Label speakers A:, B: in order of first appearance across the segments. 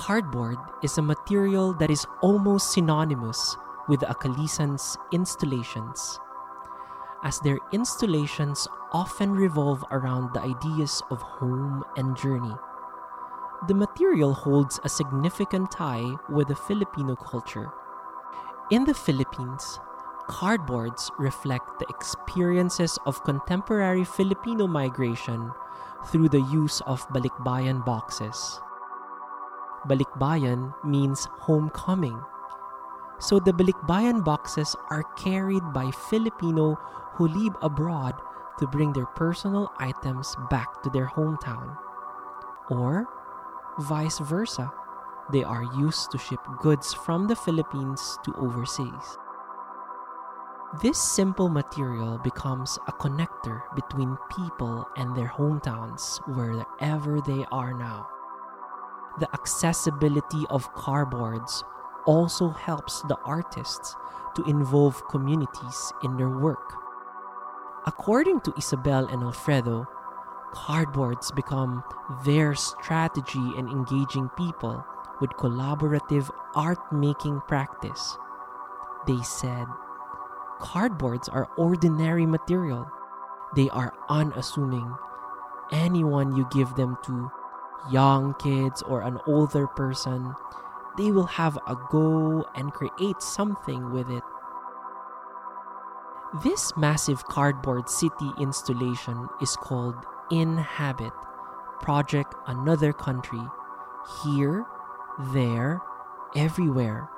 A: Cardboard is a material that is almost synonymous with the Aquilizan's installations, as their installations often revolve around the ideas of home and journey. The material holds a significant tie with the Filipino culture. In the Philippines, cardboards reflect the experiences of contemporary Filipino migration through the use of balikbayan boxes. Balikbayan means homecoming. So the balikbayan boxes are carried by Filipino who live abroad to bring their personal items back to their hometown. Or vice versa. They are used to ship goods from the Philippines to overseas. This simple material becomes a connector between people and their hometowns wherever they are now. The accessibility of cardboards also helps the artists to involve communities in their work. According to Isabel and Alfredo, cardboards become their strategy in engaging people with collaborative art making practice. They said, Cardboards are ordinary material. They are unassuming. Anyone you give them to, young kids or an older person, they will have a go and create something with it. This massive cardboard city installation is called Inhabit Project Another Country. Here, there, everywhere.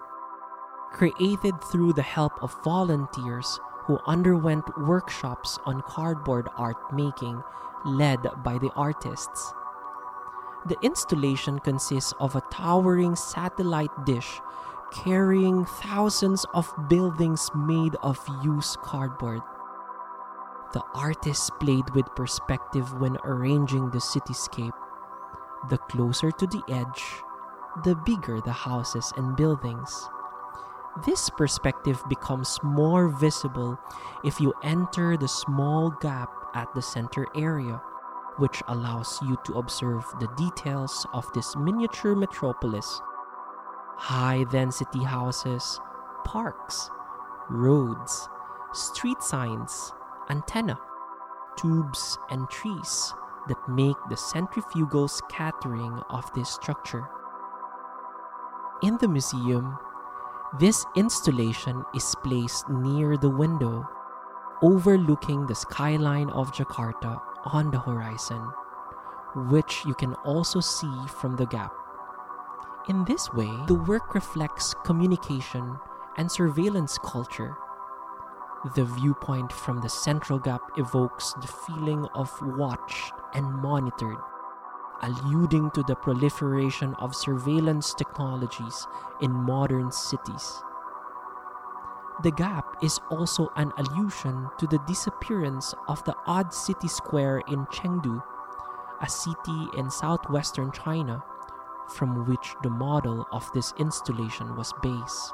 A: Created through the help of volunteers who underwent workshops on cardboard art making led by the artists. The installation consists of a towering satellite dish carrying thousands of buildings made of used cardboard. The artists played with perspective when arranging the cityscape. The closer to the edge, the bigger the houses and buildings. This perspective becomes more visible if you enter the small gap at the center area, which allows you to observe the details of this miniature metropolis high density houses, parks, roads, street signs, antenna, tubes, and trees that make the centrifugal scattering of this structure. In the museum, this installation is placed near the window, overlooking the skyline of Jakarta on the horizon, which you can also see from the gap. In this way, the work reflects communication and surveillance culture. The viewpoint from the central gap evokes the feeling of watched and monitored, alluding to the proliferation of surveillance technologies in modern cities. The gap is also an allusion to the disappearance of the odd city square in Chengdu, a city in southwestern China, from which the model of this installation was based.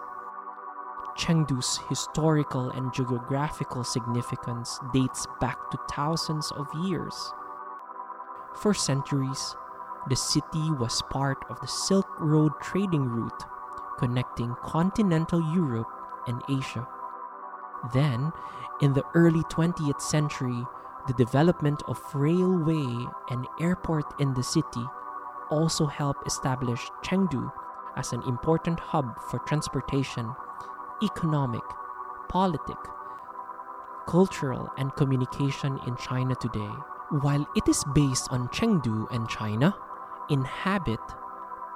A: Chengdu's historical and geographical significance dates back to thousands of years. For centuries, the city was part of the Silk Road trading route connecting continental Europe and Asia. Then, in the early 20th century, the development of railway and airport in the city also helped establish Chengdu as an important hub for transportation, economic, politic, cultural, and communication in China today. While it is based on Chengdu and China, Inhabit,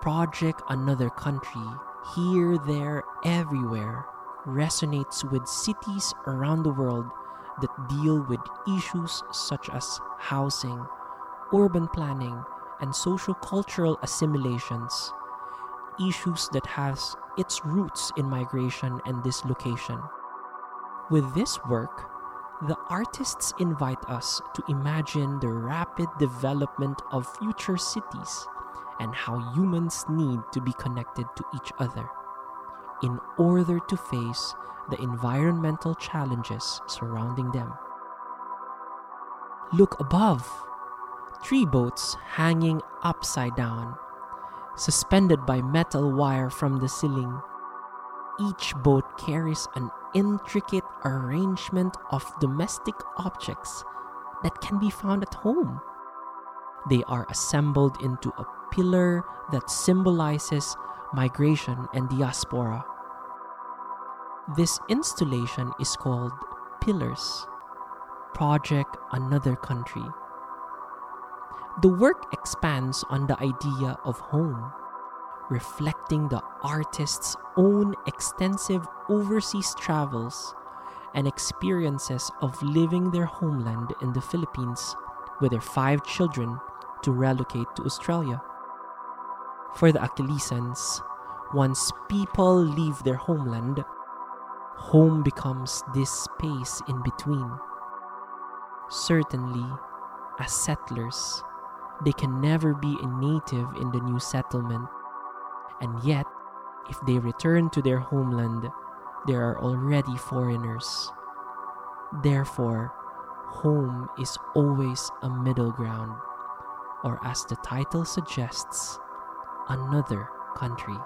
A: Project Another Country, here, there, everywhere, resonates with cities around the world that deal with issues such as housing, urban planning, and social cultural assimilations, issues that has its roots in migration and dislocation. With this work, the artists invite us to imagine the rapid development of future cities and how humans need to be connected to each other in order to face the environmental challenges surrounding them. Look above. Three boats hanging upside down. suspended by metal wire from the ceiling. Each boat carries an intricate arrangement of domestic objects that can be found at home. They are assembled into a pillar that symbolizes migration and diaspora. This installation is called Pillars Project Another Country. The work expands on the idea of home, reflecting the artist's own extensive overseas travels and experiences of leaving their homeland in the Philippines with their five children to relocate to Australia. For the Aquilizans, once people leave their homeland, home becomes this space in between. Certainly, as settlers, they can never be a native in the new settlement, and yet, if they return to their homeland, they are already foreigners. Therefore, home is always a middle ground, or as the title suggests, another country.